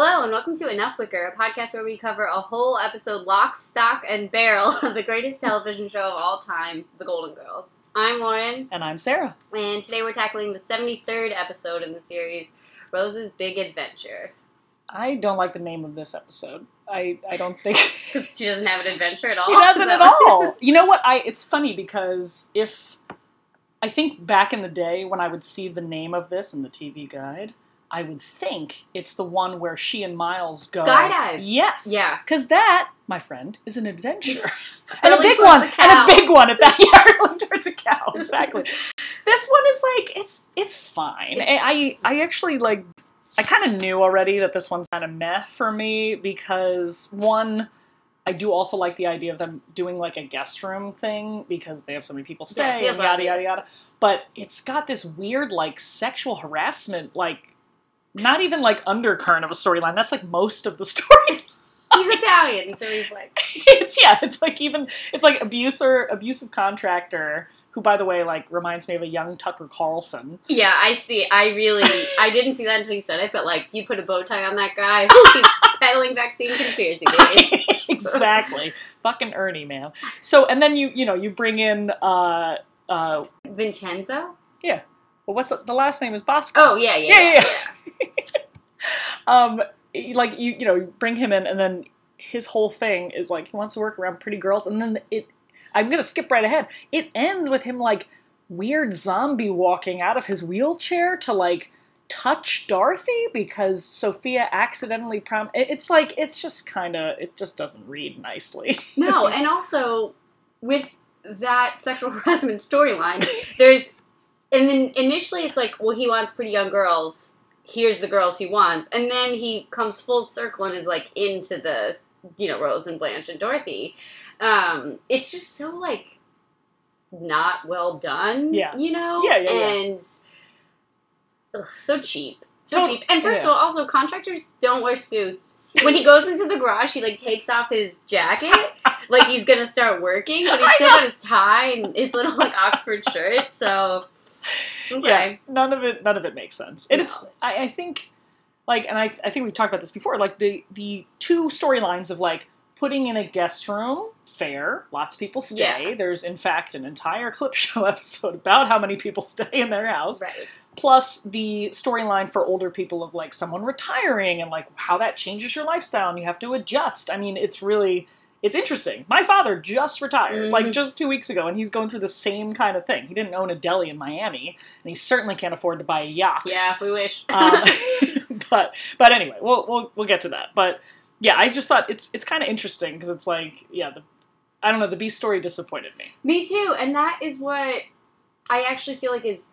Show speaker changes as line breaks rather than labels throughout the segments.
Hello and welcome to Enough Wicker, a podcast where we cover a whole episode lock, stock, and barrel of the greatest television show of all time, The Golden Girls. I'm Lauren,
And I'm Sarah.
and today we're tackling the 73rd episode in the series, Rose's Big Adventure.
I don't like the name of this episode. I, I don't think
Because she doesn't have an adventure at all.
she doesn't
that
at all. You know what? I it's funny because if I think back in the day when I would see the name of this in the TV guide, I would think it's the one where she and Miles go
Skydive.
Yes.
Yeah.
Because that, my friend, is an adventure.
And
a big one.
with
And a big one at that. Yeah, towards a cow. Exactly. this one is like it's it's fine.
It's-
I I actually like I kind of knew already that this one's kind of meh for me because one, I do also like the idea of them doing like a guest room thing because they have so many people
Yeah,
stay and yada yada yada. But it's got this weird like sexual harassment like. Not even like undercurrent of a storyline. That's like most of the story.
He's Italian, so he's like,
it's yeah, it's like even it's like abuser, abusive contractor who, by the way, like reminds me of a young Tucker Carlson.
yeah, I see. I really, I didn't see that until you said it, but like, you put a bow tie on that guy, he's peddling vaccine conspiracy theories.
exactly, fucking Ernie, man. So and then you you know you bring in uh uh
Vincenzo? Yeah.
Well, what's the, the last name is Bosco.
Oh, yeah, yeah.
Yeah, yeah, um like you you know you bring him in and then his whole thing is like he wants to work around pretty girls and then it i'm gonna skip right ahead it ends with him like weird zombie walking out of his wheelchair to like touch dorothy because sophia accidentally prom it's like it's just kind of it just doesn't read nicely
No, and also with that sexual harassment storyline, there's and then initially it's like, well, he wants pretty young girls. Here's the girls he wants, and then he comes full circle and is like into the you know Rose and Blanche and Dorothy. Um, it's just so like not well done.
Yeah.
you know.
Yeah, yeah, yeah.
and ugh, so cheap, so cheap. And first
yeah.
of all, also contractors don't wear suits. When he goes into the garage, he like takes off his jacket like he's gonna start working, but he's still got his tie and his little like Oxford shirt. So okay,
Yeah, none of it none of it makes sense. And it's I, I think like and I I think we've talked about this before, like the the two storylines of like putting in a guest room, fair, lots of people stay.
Yeah.
There's in fact an entire clip show episode about how many people stay in their house.
right.
Plus the storyline for older people of like someone retiring and like how that changes your lifestyle and you have to adjust. I mean, it's really it's interesting. My father just retired, like
Mhm.
just two weeks ago, and he's going through the same kind of thing. He didn't own a deli in Miami, and he certainly can't afford to buy a yacht.
Yeah, if we wish.
Um, but but anyway, we'll we'll we'll get to that. But yeah, I just thought it's it's kind of interesting because it's like yeah, the I don't know, the B story disappointed me.
Me too, and that is what I actually feel like is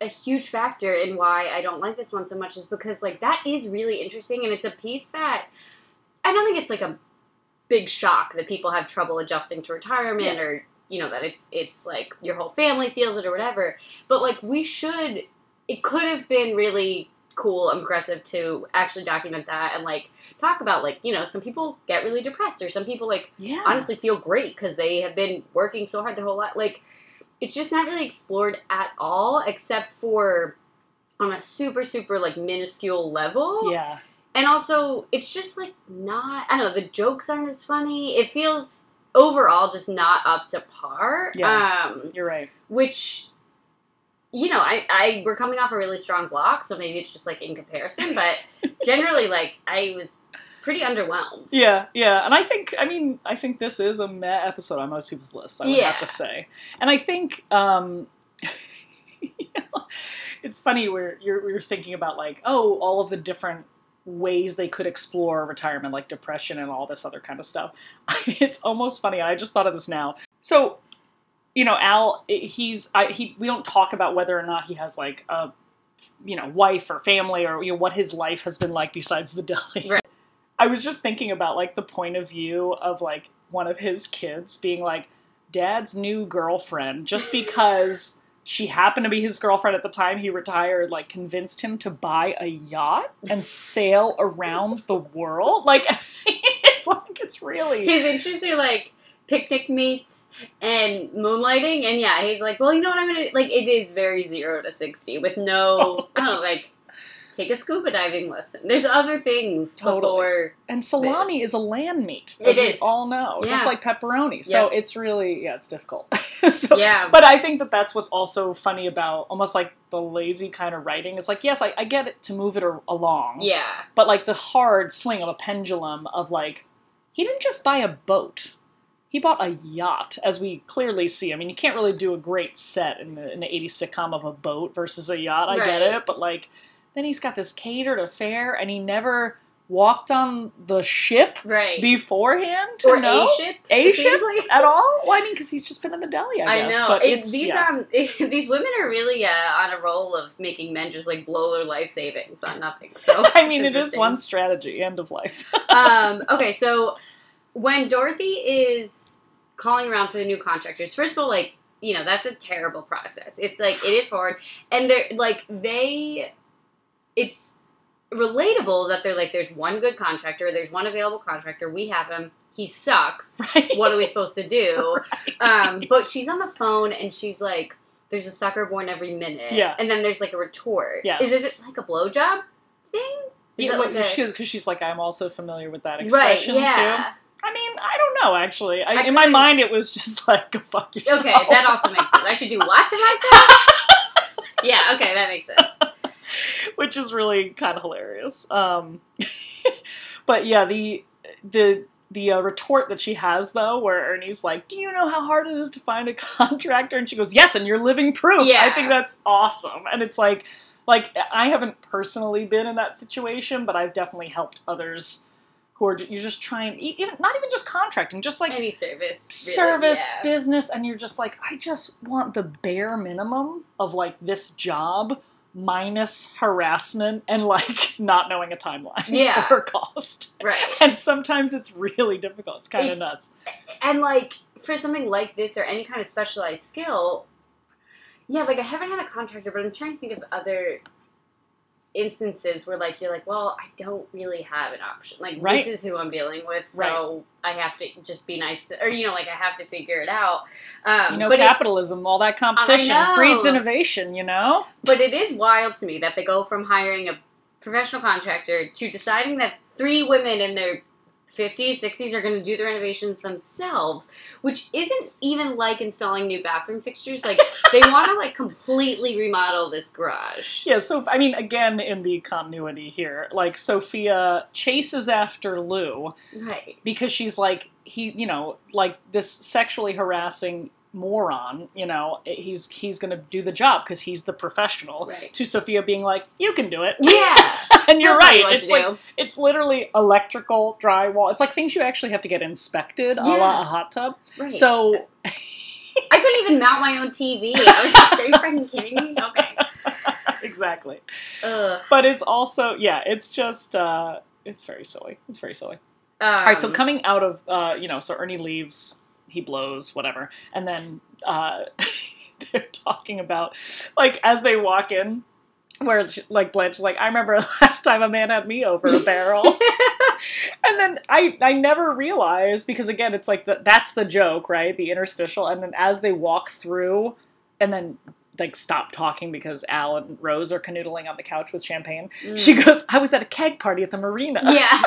a huge factor in why I don't like this one so much is because like that is really interesting and it's a piece that I don't think it's like a big shock that people have trouble adjusting to retirement
Yeah.
or you know that it's it's like your whole family feels it or whatever. But like we should it could have been really cool and progressive to actually document that and like talk about like you know some people get really depressed or some people like
Yeah,
honestly feel great because they have been working so hard their whole life. Like, it's just not really explored at all, except for on a super, super like minuscule level.
yeah,
And also, it's just like not. I don't know. The jokes aren't as funny. It feels overall just not up to par.
Yeah.
Um,
you're right.
which. You know, I, I we're coming off a really strong block, so maybe it's just like in comparison, but generally, like I was pretty underwhelmed.
Yeah, yeah, and I think I mean I think this is a meh episode on most people's lists. I would have to say, and I think um, you know, it's funny where you're you're thinking about like oh all of the different ways they could explore retirement, like depression and all this other kind of stuff. it's almost funny. I just thought of this now. So, you know, Al, eh, he's I, he. We don't talk about whether or not he has like a you know wife or family or you know what his life has been like besides the deli.
Right.
I was just thinking about like the point of view of like one of his kids being like dad's new girlfriend just because she happened to be his girlfriend at the time. He retired like convinced him to buy a yacht and sail around the world. Like it's like it's really
his interests are like picnic meats and moonlighting. And yeah he's like well you know what? I'm gonna like it is very zero to 60 with no i don't know like take a scuba diving lesson. There's other things
Totally.
before.
And salami is a land meat,
It
as we
is.
all know, just like pepperoni. So it's really yeah, it's difficult. so,
Yeah.
But I think that that's what's also funny about almost like the lazy kind of writing. Is like yes, I, I get it to move it a- along,
Yeah.
but like the hard swing of a pendulum of like he didn't just buy a boat. He bought a yacht, as we clearly see. I mean, you can't really do a great set in the in the '80s sitcom of a boat versus a yacht. I get it, but like, then he's got this catered affair, and he never walked on the ship
Right.
beforehand to
or
know
A ship.
A ship
like.
at all. Well, I mean, because he's just been in the deli, I,
I
guess.
know.
But
It-
it's
these
yeah.
um these women are really uh, on a roll of making men just like blow their life savings on nothing. So
I mean, it is one strategy. End of life.
um, okay, so when Dorothy is calling around for the new contractors, first of all, like you know, that's a terrible process. It's like it is hard, and they're like they, it's relatable that they're like, there's one good contractor, there's one available contractor, we have him, he sucks.
right?
What are we supposed to do? Um, but she's on the phone and she's like, "There's a sucker born every minute."
Yeah.
And then there's like a retort.
Yes.
Is it like a blowjob thing? Is
Yeah,
like a-
she because she's like I'm also familiar with that
right.
expression too. I mean, I don't know actually. I,
I
in my mind, it was just like go fuck yourself.
Okay, that also makes sense. I should do what to that. yeah. Okay, that makes sense.
Which is really kind of hilarious. Um, but yeah, the the the uh, retort that she has though, where Ernie's like, "Do you know how hard it is to find a contractor?" and she goes, "Yes, and you're living proof." I think that's awesome, and it's like, like I haven't personally been in that situation, but I've definitely helped others who are you're just trying, even not even just contracting, just like
Any service. really,
service
yeah.
business and you're just like i just want the bare minimum of like this job minus harassment and like not knowing a timeline
Yeah.
or cost
Right.
and sometimes it's really difficult it's kind of nuts
And like for something like this or any kind of specialized skill, yeah, like I haven't had a contractor, but I'm trying to think of other instances where like you're like, well, I don't really have an option. Like
Right.
this is who I'm dealing with, so I have to just be nice, to, or you know, like I have to figure it out. Um,
you know
but it,
capitalism all that competition breeds innovation you know
but it is wild to me that they go from hiring a professional contractor to deciding that three women in their 50s, 60s are going to do the renovations themselves, which isn't even like installing new bathroom fixtures. Like they want to like completely remodel this garage.
yeah so i mean again in the continuity here like sophia chases after lou
Right.
because she's like he you know like this sexually harassing moron you know he's he's gonna do the job because he's the professional
Right.
to sophia being like you can do it
Yeah.
and you're
He'll
right it's like
do.
it's literally electrical drywall it's like things you actually have to get inspected a la a hot tub
Right.
so
I couldn't even mount my own TV. I was like, are you freaking kidding me? Okay.
exactly
Ugh.
but it's also yeah it's just uh it's very silly it's very silly
Um,
All right, so coming out of, uh, you know, so Ernie leaves, he blows, whatever, and then uh, they're talking about, like, as they walk in, where like Blanche is like, I remember last time a man had me over a barrel, and then I I never realized because again it's like the, that's the joke, right? The interstitial, and then as they walk through, and then like stop talking because Al and Rose are canoodling on the couch with champagne.
Mm.
She goes, I was at a keg party at the marina.
yeah.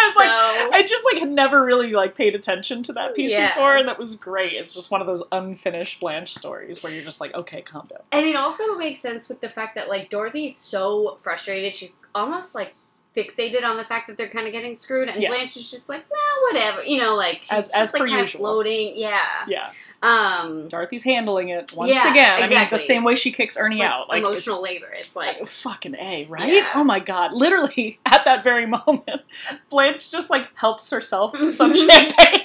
I was like, I just like had never really like paid attention to that piece
Yeah.
before, and that was great. It's just one of those unfinished Blanche stories where you're just like, okay, calm down.
And it also makes sense with the fact that like Dorothy's so frustrated, she's almost like fixated on the fact that they're kind of getting screwed, and
Yeah.
Blanche is just like, nah, whatever, you know, like she's
As-
just
as
like kind of floating, yeah.
Yeah,
Um,
Dorothy's handling it once
Yeah,
again. I mean,
exactly.
the same way she kicks Ernie
like,
out, like
emotional
it's-
labor. It's like,
fucking a right.
Yeah.
Oh my god! Literally at that very moment, Blanche just like helps herself to some champagne.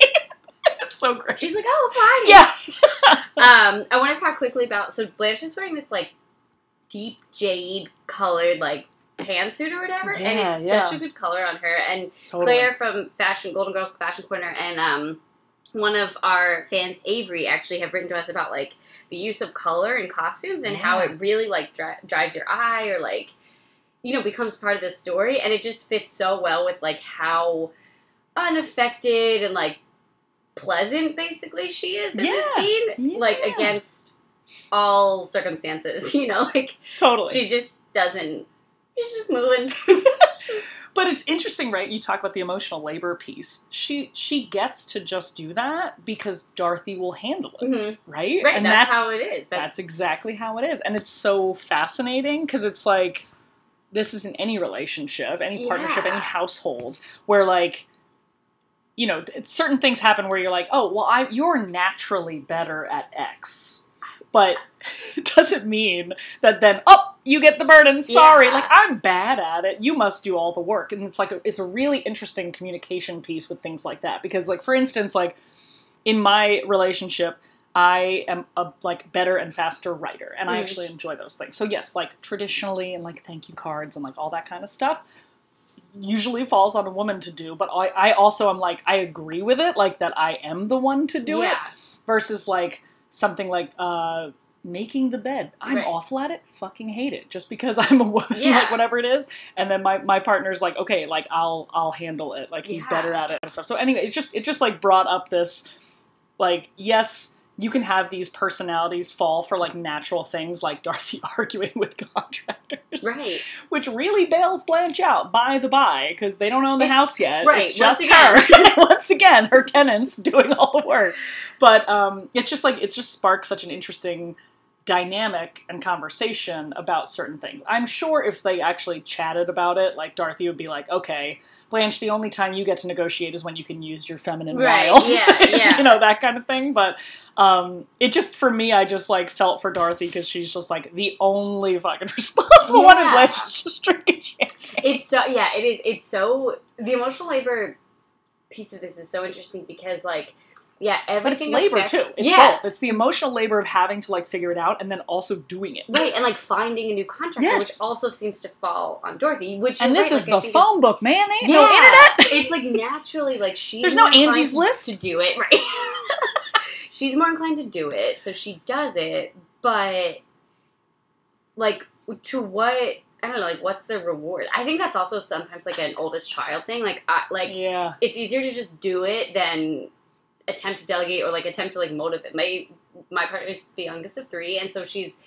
it's so great.
she's like, oh, fine.
yeah,
Um, I want to talk quickly about so Blanche is wearing this like deep jade colored like pantsuit or whatever, and it's
yeah.
such a good color on her. And
totally.
Claire from Fashion Golden Girls Fashion Corner and um, one of our fans, Avery, actually have written to us about like the use of color in costumes and how it really like dri- drives your eye or like you know becomes part of the story, and it just fits so well with like how unaffected and like pleasant basically she is in this
Yeah,
scene, like against all circumstances. You know, like
totally.
she just doesn't She's just moving.
but it's interesting, right? You talk about the emotional labor piece. She she gets to just do that because Dorothy will handle it,
Mhm.
right?
Right,
and
that's, how it is. That's,
that's exactly how it is, and it's so fascinating because it's like this is in any relationship, any partnership, any household where like you know certain things happen where you're like, oh well, I you're naturally better at X, but it doesn't mean that then oh you get the burden. Sorry,
Yeah.
like I'm bad at it. You must do all the work, and it's like a, it's a really interesting communication piece with things like that because like for instance like in my relationship I am a like better and faster writer, and I
Mm.
actually enjoy those things. So yes, like traditionally, and like thank you cards and like all that kind of stuff, usually falls on a woman to do. But I, I also am like I agree with it, like that I am the one to do it, versus like something like uh making the bed. I'm
Right.
awful at it. Fucking hate it. Just because I'm a woman,
Yeah.
like whatever it is. And then my my partner's like, okay, like I'll I'll handle it. Like he's
Yeah.
better at it and stuff. So anyway, it just it just like brought up this like yes you can have these personalities fall for like natural things like dorothy arguing with contractors
Right.
which really bails blanche out by the by because they don't own the
It's-
house yet
right,
it's just
once
her once again her tenants doing all the work but um, it's just like it just sparks such an interesting dynamic and conversation about certain things i'm sure if they actually chatted about it like dorothy would be like okay blanche the only time you get to negotiate is when you can use your feminine
Right,
wiles
yeah, yeah.
you know that kind of thing but um, it just for me i just like felt for dorothy because she's just like the only fucking responsible one and
Yeah.
blanche is just drinking champagne
It's so yeah, it is. It's so the emotional labor piece of this is so interesting because like yeah, everything.
but it's labor
affects,
too it's
yeah,
both it's the emotional labor of having to like figure it out and then also doing it
right, and like finding a new contractor,
Yes.
which also seems to fall on Dorothy. Which
and this
right,
is
like,
the phone book man ain't
Yeah,
no internet
it's like naturally like she's
There's no Angie's List.
to do it, right? she's more inclined to do it, so she does it. But like to what I don't know, like what's the reward? I think that's also sometimes like an oldest child thing. Like I like
yeah
it's easier to just do it than attempt to delegate or like attempt to like motivate. My my partner is the youngest of three, and so she's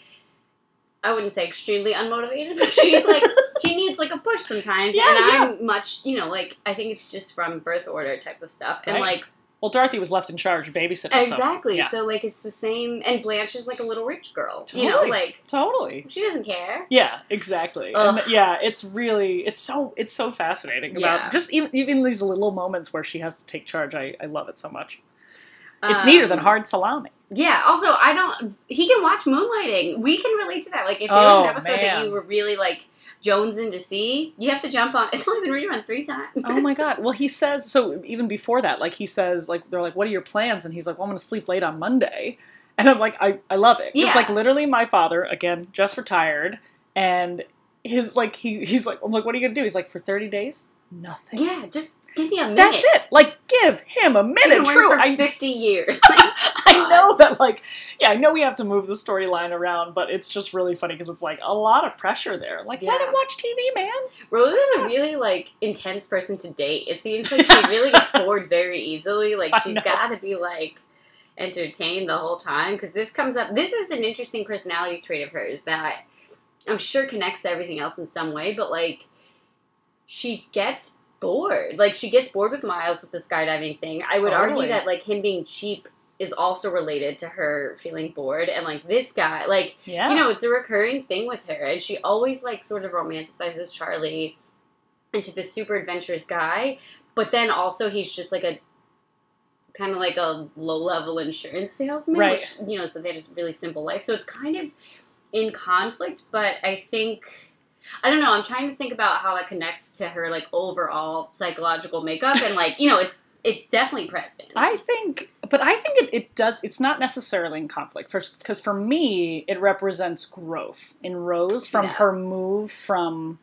I wouldn't say extremely unmotivated, but she's like she needs like a push sometimes.
Yeah,
and
yeah.
I'm much you know like I think it's just from birth order type of stuff, and
Right.
like
well dorothy was left in charge of babysitting so,
exactly.
yeah.
So like it's the same. And Blanche is like a little rich girl, you know, like
totally
she doesn't care.
Yeah, exactly. And yeah, it's really it's so it's so fascinating about
Yeah.
just even even these little moments where she has to take charge. I, I love it so much. It's
Um,
neater than hard salami.
Yeah. Also, I don't. He can watch Moonlighting. We can relate to that. Like, if there
Oh,
was an episode that you were really like jonesing to see, you have to jump on. It's only been rerun three times.
Oh my god. Well, he says so even before that, like he says like they're like what are your plans and he's like, "Well, I'm going to sleep late on Monday." And I'm like, I, I love it. It's
Yeah.
like literally my father, again, just retired, and his like he he's like I'm like, what are you gonna do? He's like, for 30 days? Nothing.
yeah, just give me a minute.
That's it. Like, give him a minute. True.
for
I
fifty years.
I know that, like, yeah, I know we have to move the storyline around, but it's just really funny because it's like a lot of pressure there. Like, let
Yeah.
him watch TV, man.
Rose is a really like intense person to date. It seems like she really gets bored very easily. Like she's got to be like entertained the whole time because this comes up. This is an interesting personality trait of hers that I'm sure connects to everything else in some way. But like, she gets bored. Like she gets bored with Miles with the skydiving thing. I would
Totally.
argue that like him being cheap is also related to her feeling bored and like this guy like
Yeah.
you know, it's a recurring thing with her, and she always like sort of romanticizes Charlie into this super adventurous guy, but then also he's just like a kind of like a low level insurance salesman,
Right.
which you know, so they have this really simple life. So it's kind of in conflict, but I think. I don't know. I'm trying to think about how that connects to her like overall psychological makeup, and like you know, it's it's definitely present.
I think, but I think it, it does, it's not necessarily in conflict. First, because for me, it represents growth in Rose from
Yeah.
her move from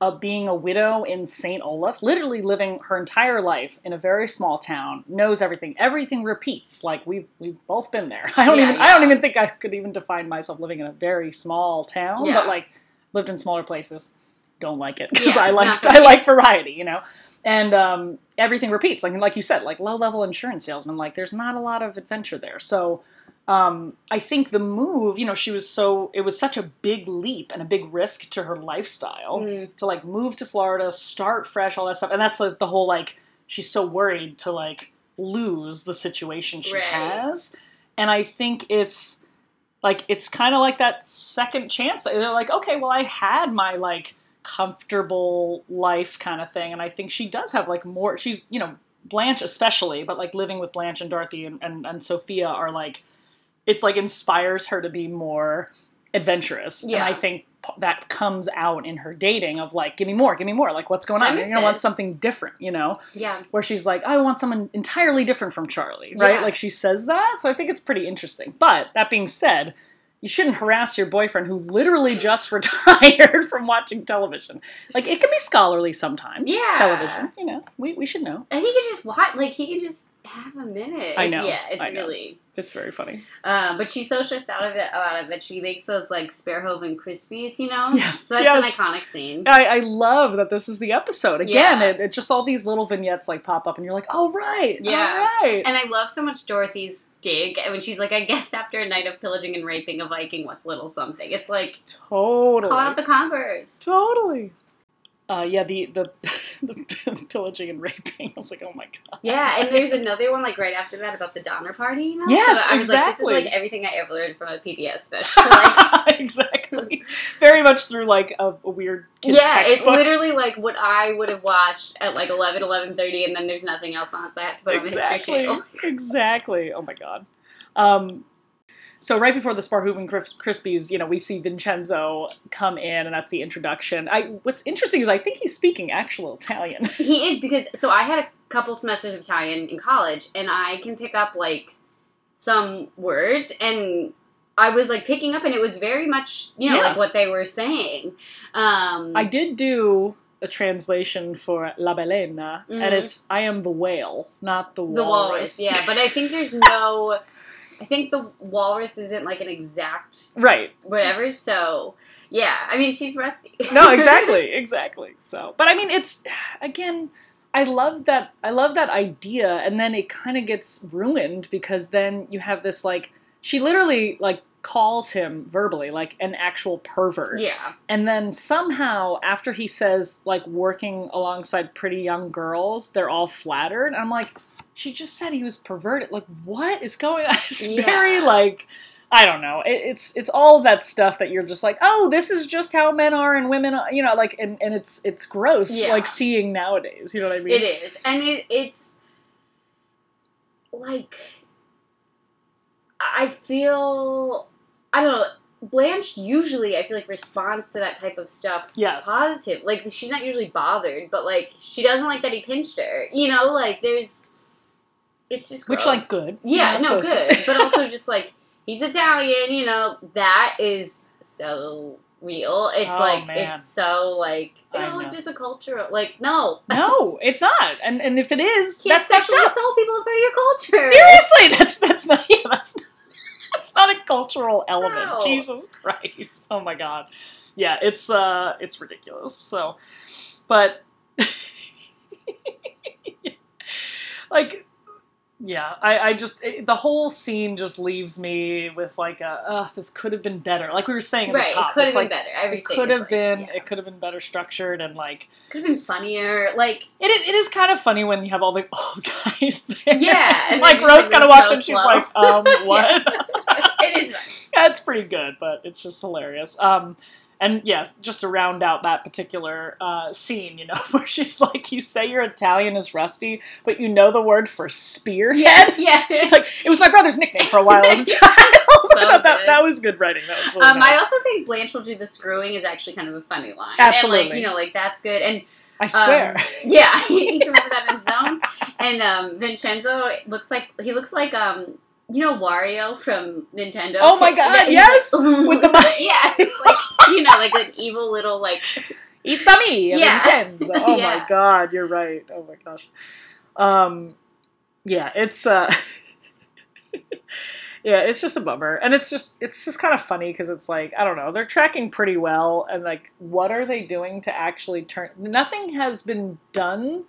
uh, being a widow in St. Olaf, literally living her entire life in a very small town, knows everything. Everything repeats. Like we've we've both been there. I don't
Yeah,
even I don't even think I could even define myself living in a very small town,
Yeah.
but like lived in smaller places. Don't like it because
Yeah,
I like I like variety, you know. And um, everything repeats, like like you said, like low level insurance salesman. Like there's not a lot of adventure there. So um, I think the move, you know, she was so it was such a big leap and a big risk to her lifestyle
Mm.
to like move to Florida, start fresh, all that stuff, and that's like the whole like she's so worried to like lose the situation she
Right.
has, and I think it's like it's kind of like that second chance. They're like, okay, well, I had my like comfortable life kind of thing, and I think she does have like more. She's you know Blanche especially, but like living with Blanche and Dorothy and, and, and Sophia are like it's like inspires her to be more adventurous.
Yeah.
And I think that comes out in her dating of like, give me more, give me more. Like, what's going on? You're gonna want something different, you know?
Yeah.
Where she's like, I want someone entirely different from Charlie, right?
Yeah.
Like she says that. So I think it's pretty interesting. But that being said, you shouldn't harass your boyfriend who literally just retired from watching television. Like it can be scholarly sometimes.
Yeah.
Television, you know. We, we should know.
And he could just watch, like, he could just have a minute.
I know,
Yeah, it's
know.
really.
It's very funny.
Um, but she's so stressed out of it about it that she makes those like Sparehove Crispies, you know.
Yes,
So that's
yes.
an iconic scene.
I, I love that this is the episode. Again,
Yeah.
it, it just all these little vignettes like pop up and you're like, oh right.
Yeah.
All right.
And I love so much Dorothy's dig when she's like, I guess after a night of pillaging and raping a Viking, what's little something? It's like,
totally.
call out the conquerors.
Totally. Uh, yeah, the, the the pillaging and raping. I was like, oh my god.
Yeah, and there's another one like right after that about the Donner Party. You know?
Yes,
so I was like, this is
exactly.
like everything I ever learned from a PBS special. Like,
exactly. Very much through like a, a weird kids
yeah, it's literally like what I would have watched at like 11, 11.30, and then there's nothing else on, so I have to put it on the History
exactly.
Channel.
exactly. Oh my god. Um, so right before the Sparhooven Cris- Crispies, you know, we see Vincenzo come in, and that's the introduction. I what's interesting is I think he's speaking actual Italian.
He is because so I had a couple semesters of Italian in college, and I can pick up like some words, and I was like picking up, and it was very much you know
Yeah.
like what they were saying. Um,
I did do a translation for La Balena,
Mhm.
and it's I am the whale, not the walrus.
the walrus, yeah, but I think there's no. I think the walrus isn't like an exact
right.
whatever. So yeah, I mean she's rusty.
No, exactly, exactly. So, but I mean, it's again, I love that. I love that idea, and then it kind of gets ruined because then you have this like she literally like calls him verbally like an actual pervert,
yeah,
and then somehow after he says like working alongside pretty young girls, they're all flattered. I'm like, she just said he was perverted. Like, what is going on? It's
Yeah.
very like. I don't know. It, it's it's all that stuff that you're just like, oh, this is just how men are and women, are, you know, like, and, and it's it's gross,
Yeah.
like seeing nowadays. You know what I mean?
it is, and it it's like I feel I don't know. Blanche usually I feel like responds to that type of stuff
Yes.
positive. Like she's not usually bothered, but like she doesn't like that he pinched her. You know, like there's it's just
Which, like, good.
Yeah, no, good.
to.
but also just like he's Italian, you know, that is so real. It's
Oh,
like
man.
it's so like oh, it's just a cultural like no.
no, it's not. And and if it is,
Can't
that's
sexually
up.
assault people as part of your culture.
Seriously, that's that's not yeah, that's that's not a cultural element.
No.
Jesus Christ. Oh my god. Yeah, it's uh it's ridiculous. So but like yeah, I, I just it, the whole scene just leaves me with like a ugh, this could have been better. Like we were saying at
Right,
the top,
it could have
it's
been
like
better.
it
Everything
could have
like-
been
yeah.
it could have been better structured and like
could have been funnier. Like
it, it is kind of funny when you have all the old guys there.
Yeah, and
like Rose kind
like,
of walks
so
in, she's
slow.
like, um, what?
it is.
That's pretty good, but it's just hilarious. Um, and yes, just to round out that particular uh, scene, you know, where she's like, "You say your Italian is rusty, but you know the word for spearhead."
Yeah, yeah.
She's like, "It was my brother's nickname for a while as a child." that, that was good writing. That was really
Um,
nice.
I also think Blanche will do the screwing is actually kind of a funny line. And like,
Absolutely.
you know, like that's good. And
I swear.
Um, yeah, you can remember that in Zone. And um, Vincenzo looks like he looks like um, you know Wario from Nintendo.
Oh my God,
Yeah,
yes!
like-
With the mic.
yeah, it's like you know, like an evil little like
It's a me,
Yeah.
Vincenzo. Oh
Yeah.
my god, you're right. Oh my gosh. Um, yeah, it's uh, yeah, it's just a bummer, and it's just it's just kind of funny because it's like I don't know, they're tracking pretty well, and like, what are they doing to actually turn? Nothing has been done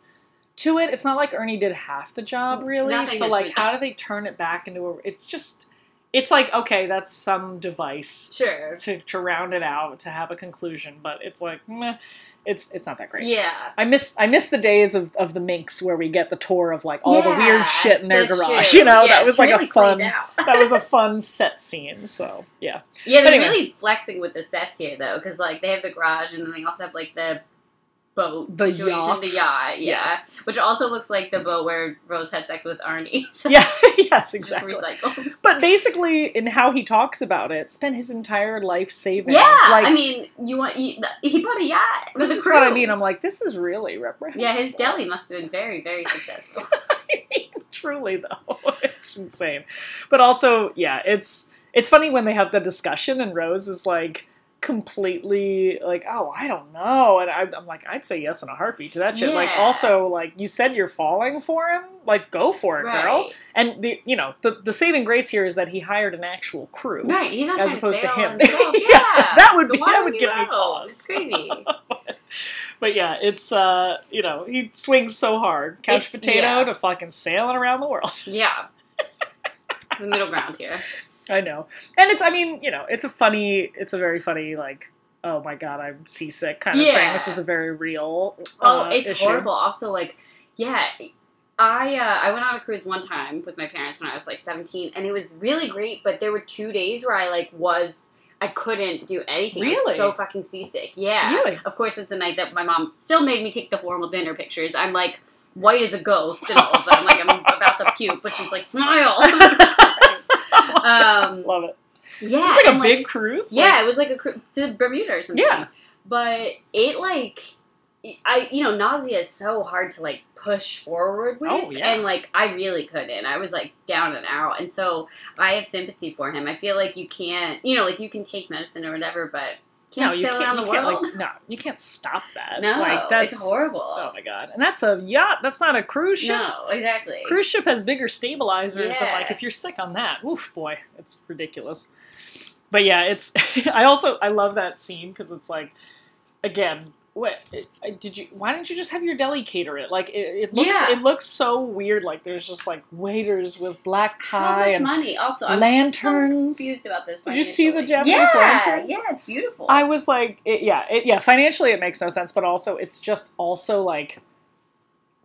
to it. It's not like Ernie did half the job, really.
Nothing
so like, how do they turn it back into a? It's just. It's like okay, that's some device
Sure.
to, to round it out to have a conclusion, but it's like meh, it's it's not that great.
Yeah.
I miss I miss the days of, of the minks where we get the tour of like all the weird shit in their garage.
true.
You know,
Yeah,
that was like
really
a fun that was a fun set scene. So yeah.
Yeah, they're
Anyway.
really flexing with the sets here though, because like they have the garage and then they also have like the boat
The
situation,
yacht.
the yacht, yeah,
Yes.
which also looks like the boat where Rose had sex with Arnie. So
Yeah, yes, exactly. But basically, in how he talks about it, spent his entire life saving.
Yeah,
like
I mean, you want you, he bought a yacht.
this is what I mean. I'm like, this is really reprehensible.
yeah, his deli must have been very, very successful.
Truly though, it's insane. But also, yeah, it's it's funny when they have the discussion and Rose is like completely like, oh, I don't know, and I, I'm like, I'd say yes in a heartbeat to that shit. Like, also, like you said, you're falling for him. Like, go for it, girl. And the you know the the saving grace here is that he hired an actual crew.
right. He's not
As opposed to
to,
him. Yeah,
Yeah,
that would be- that would give me pause.
It's crazy.
But yeah, it's uh, you know, he swings so hard, couch
It's-
potato
yeah.
to fucking sailing around the world.
yeah, the middle ground here.
I know, and it's, I mean, you know, it's a funny, it's a very funny, like, oh my god, I'm seasick kind of thing, which is a very real.
Oh,
uh,
it's
issue.
horrible. Also, like, yeah, I uh, I went on a cruise one time with my parents when I was like 17, and it was really great. But there were two days where I like was I couldn't do anything. I was
Really?
so fucking seasick. Yeah.
Really?
Of course, it's the night that my mom still made me take the formal dinner pictures. I'm like white as a ghost and all of them. I'm like I'm about to puke, but she's like, smile. um,
Love it.
yeah,
It's like a big cruise.
yeah,
like-
it was like a cru- to Bermuda or something.
Yeah.
But it like I you know, nausea is so hard to like push forward with.
Oh, yeah.
And like I really couldn't. I was like down and out. And so I have sympathy for him. I feel like you can't you know, like you can take medicine or whatever, but you
no,
can't
you can't.
around
You
the
can't
world.
like no, you can't stop that.
no,
like that's
it's horrible.
Oh my god, and that's a yacht. That's not a cruise ship.
no, exactly.
Cruise ship has bigger stabilizers, and like if you're sick on that, oof, boy, it's ridiculous. But yeah, it's. I also I love that scene because it's like, again, what uh, did you? Why didn't you just have your deli cater it? Like it, it looks
Yeah.
it looks so weird. Like there's just like waiters with black tie and
money? Also, I'm
lanterns.
So confused about this.
Did you see the. Japanese
yeah,
lanterns?
Yeah, it's beautiful.
I was like, it, yeah, it, yeah. Financially, it makes no sense, but also, it's just also like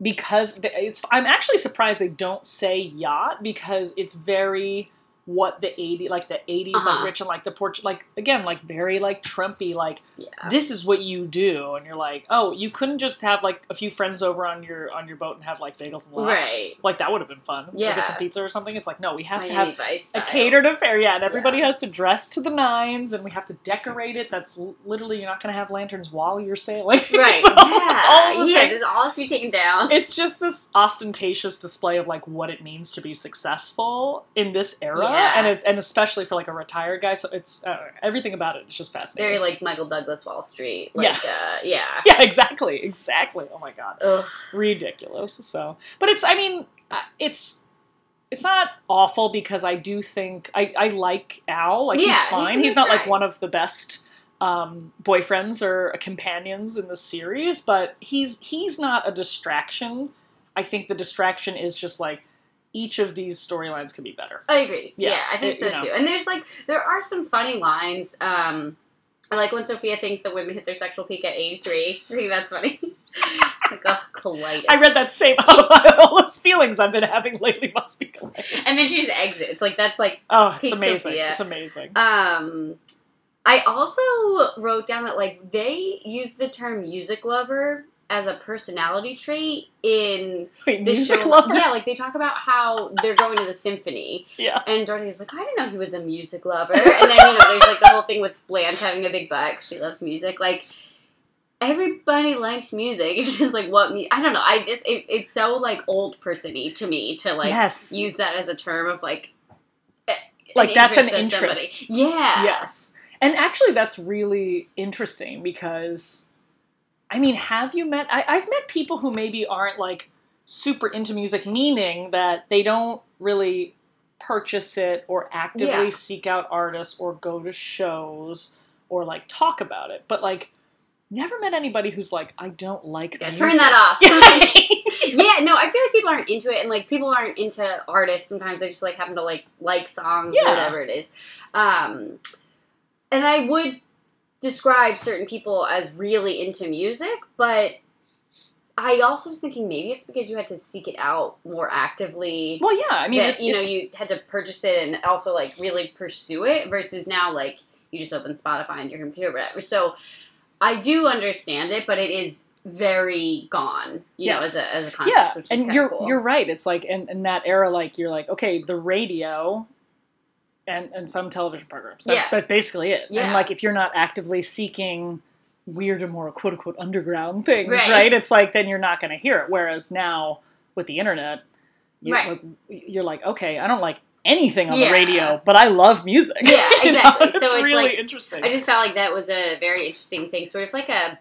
because it's. I'm actually surprised they don't say yacht because it's very what the 80 like the 80s
Uh-huh.
like rich and like the port like again like very like trumpy like
yeah.
this is what you do and you're like oh you couldn't just have like a few friends over on your on your boat and have like bagels and lox
Right.
like that would have been fun Or
Yeah.
get some pizza or something it's like no we have to have a catered affair, yeah, and everybody
Yeah.
has to dress to the nines, and we have to decorate it. That's l- literally you're not going to have lanterns while you're sailing,
Right.
So,
yeah.
all
yeah.
things-
This all has to be taken down.
it's just this ostentatious display of like what it means to be successful in this era,
Yeah.
And it, and especially for like a retired guy. So it's uh, everything about it is just fascinating.
Very like Michael Douglas Wall Street. Like,
Yeah.
Uh, yeah.
yeah, exactly, exactly. Oh my god.
Ugh.
ridiculous. So, but it's I mean, uh, it's it's not awful because I do think I I like Al. Like
Yeah,
he's
he's
fine. He's,
nice
not like one of the best um, boyfriends or companions in the series, but he's he's not a distraction. I think the distraction is just like each of these storylines could be better.
I agree.
Yeah,
Yeah, I think
it-
so
you know.
too. And there's like there are some funny lines. Um, I like when Sophia thinks that women hit their sexual peak at 83. I think that's funny. it's like, oh, colitis.
I read that same all those feelings I've been having lately must be hilarious.
And then she just exits. Like that's like
oh, it's amazing!
Sophia.
It's amazing.
Um, I also wrote down that like they use the term music lover as a personality trait in
Wait,
the
music
show.
lover?
Yeah, like they talk about how they're going to the symphony,
yeah.
and Dorothy's like, I didn't know he was a music lover. And then you know, there's like the whole thing with Blanche having a big butt she loves music. Like everybody likes music. It's just like what me. I don't know. I just it, it's so like old persony to me to like
yes.
use that as a term of like. a-
Like, that's an
of somebody.
interest.
Yeah.
Yes. And actually, that's really interesting because, I mean, have you met? I, I've met people who maybe aren't like super into music, meaning that they don't really purchase it or actively
Yeah.
seek out artists or go to shows or like talk about it. But like, never met anybody who's like, I don't like
Yeah,
music.
turn that off.
off.
yeah, no, I feel like people aren't into it, and like people aren't into artists. Sometimes they just like happen to like like songs
Yeah.
or whatever it is. Um, and I would describe certain people as really into music, but I also was thinking maybe it's because you had to seek it out more actively.
Well, yeah. I mean,
that
it,
you know you had to purchase it and also like really pursue it versus now like you just open Spotify on your computer whatever. So I do understand it, but it is very gone. You know,
Yes.
as a as a concept,
yeah,
which is
and
kinda
you're
cool.
you're right. It's like in, in that era, like you're like, okay, the radio. And, some television programs. That's
Yeah.
but basically it. And like if you're not actively seeking weird and more quote unquote underground things,
Right.
right? It's like then you're not going to hear it. Whereas now with the internet, you,
Right.
you're like, okay, I don't like anything on
Yeah.
the radio, but I love music.
Yeah,
You know?
exactly.
It's,
So it's
really
like-
interesting.
I just felt like that was a very interesting thing, sort of like a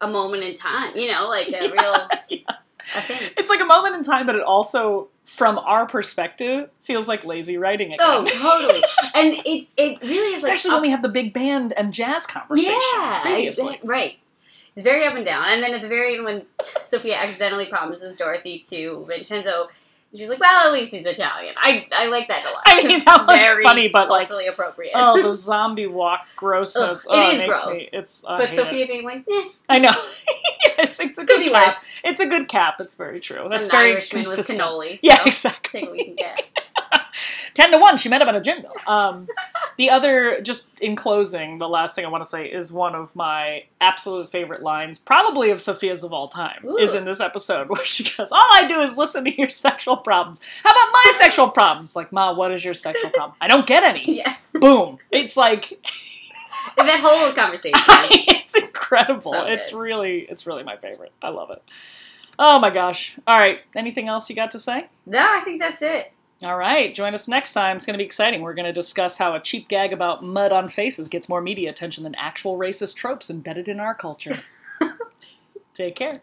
a moment in time. You know, like a real a thing.
it's like a moment in time, but it also, from our perspective, feels like lazy writing again.
Oh, totally. And it it really is
Especially
like
when we have the big band and jazz conversation
yeah,
previously.
right. It's very up and down. And then at the very end, when Sophia accidentally promises Dorothy to Vincenzo, she's like, "Well, at least he's Italian." I I like that a lot.
I mean, that one's
very
funny, but, like,
culturally appropriate.
oh, the zombie walk grossness.
Ugh, it
oh,
is
makes
gross.
me. It's. I
but
hate it.
Sophia being like, "Eh,
I know. It's, it's a good cap.
worse."
It's a good cap. It's very true. That's very
Irishman
consistent.
with cannoli. So
Yeah, exactly.
Take we can get.
Ten to one. She met him at a gym though. Um, the other, just in closing, the last thing I want to say is one of my absolute favorite lines, probably of Sophia's of all time,
Ooh.
is in this episode where she goes, "All I do is listen to your sexual problems. How about my sexual problems? Like, Ma, what is your sexual problem? I don't get any.
Yeah,
Boom. It's like
that whole conversation.
it's incredible.
So
it's really, it's really my favorite. I love it. Oh my gosh. All right. Anything else you got to say?
no, I think that's it.
All right, join us next time. It's going to be exciting. We're going to discuss how a cheap gag about mud on faces gets more media attention than actual racist tropes embedded in our culture. Take care.